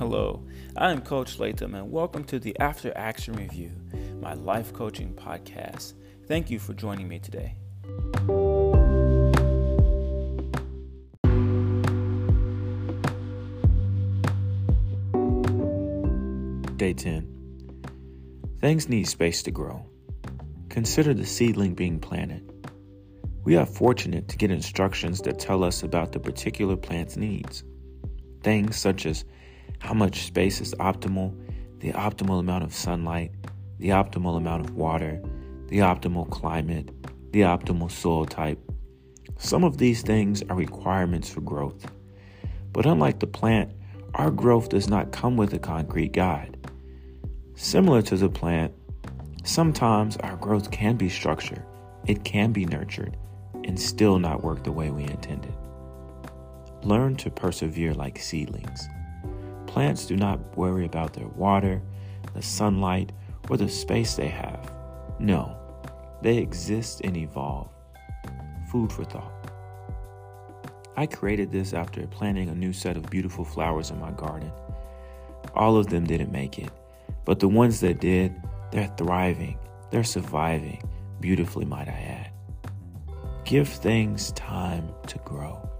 Hello, I am Coach Latham, and welcome to the After Action Review, my life coaching podcast. Thank you for joining me today. Day 10 Things need space to grow. Consider the seedling being planted. We are fortunate to get instructions that tell us about the particular plant's needs. Things such as how much space is optimal, the optimal amount of sunlight, the optimal amount of water, the optimal climate, the optimal soil type. Some of these things are requirements for growth. But unlike the plant, our growth does not come with a concrete guide. Similar to the plant, sometimes our growth can be structured, it can be nurtured, and still not work the way we intended. Learn to persevere like seedlings. Plants do not worry about their water, the sunlight, or the space they have. No, they exist and evolve. Food for thought. I created this after planting a new set of beautiful flowers in my garden. All of them didn't make it, but the ones that did, they're thriving, they're surviving, beautifully, might I add. Give things time to grow.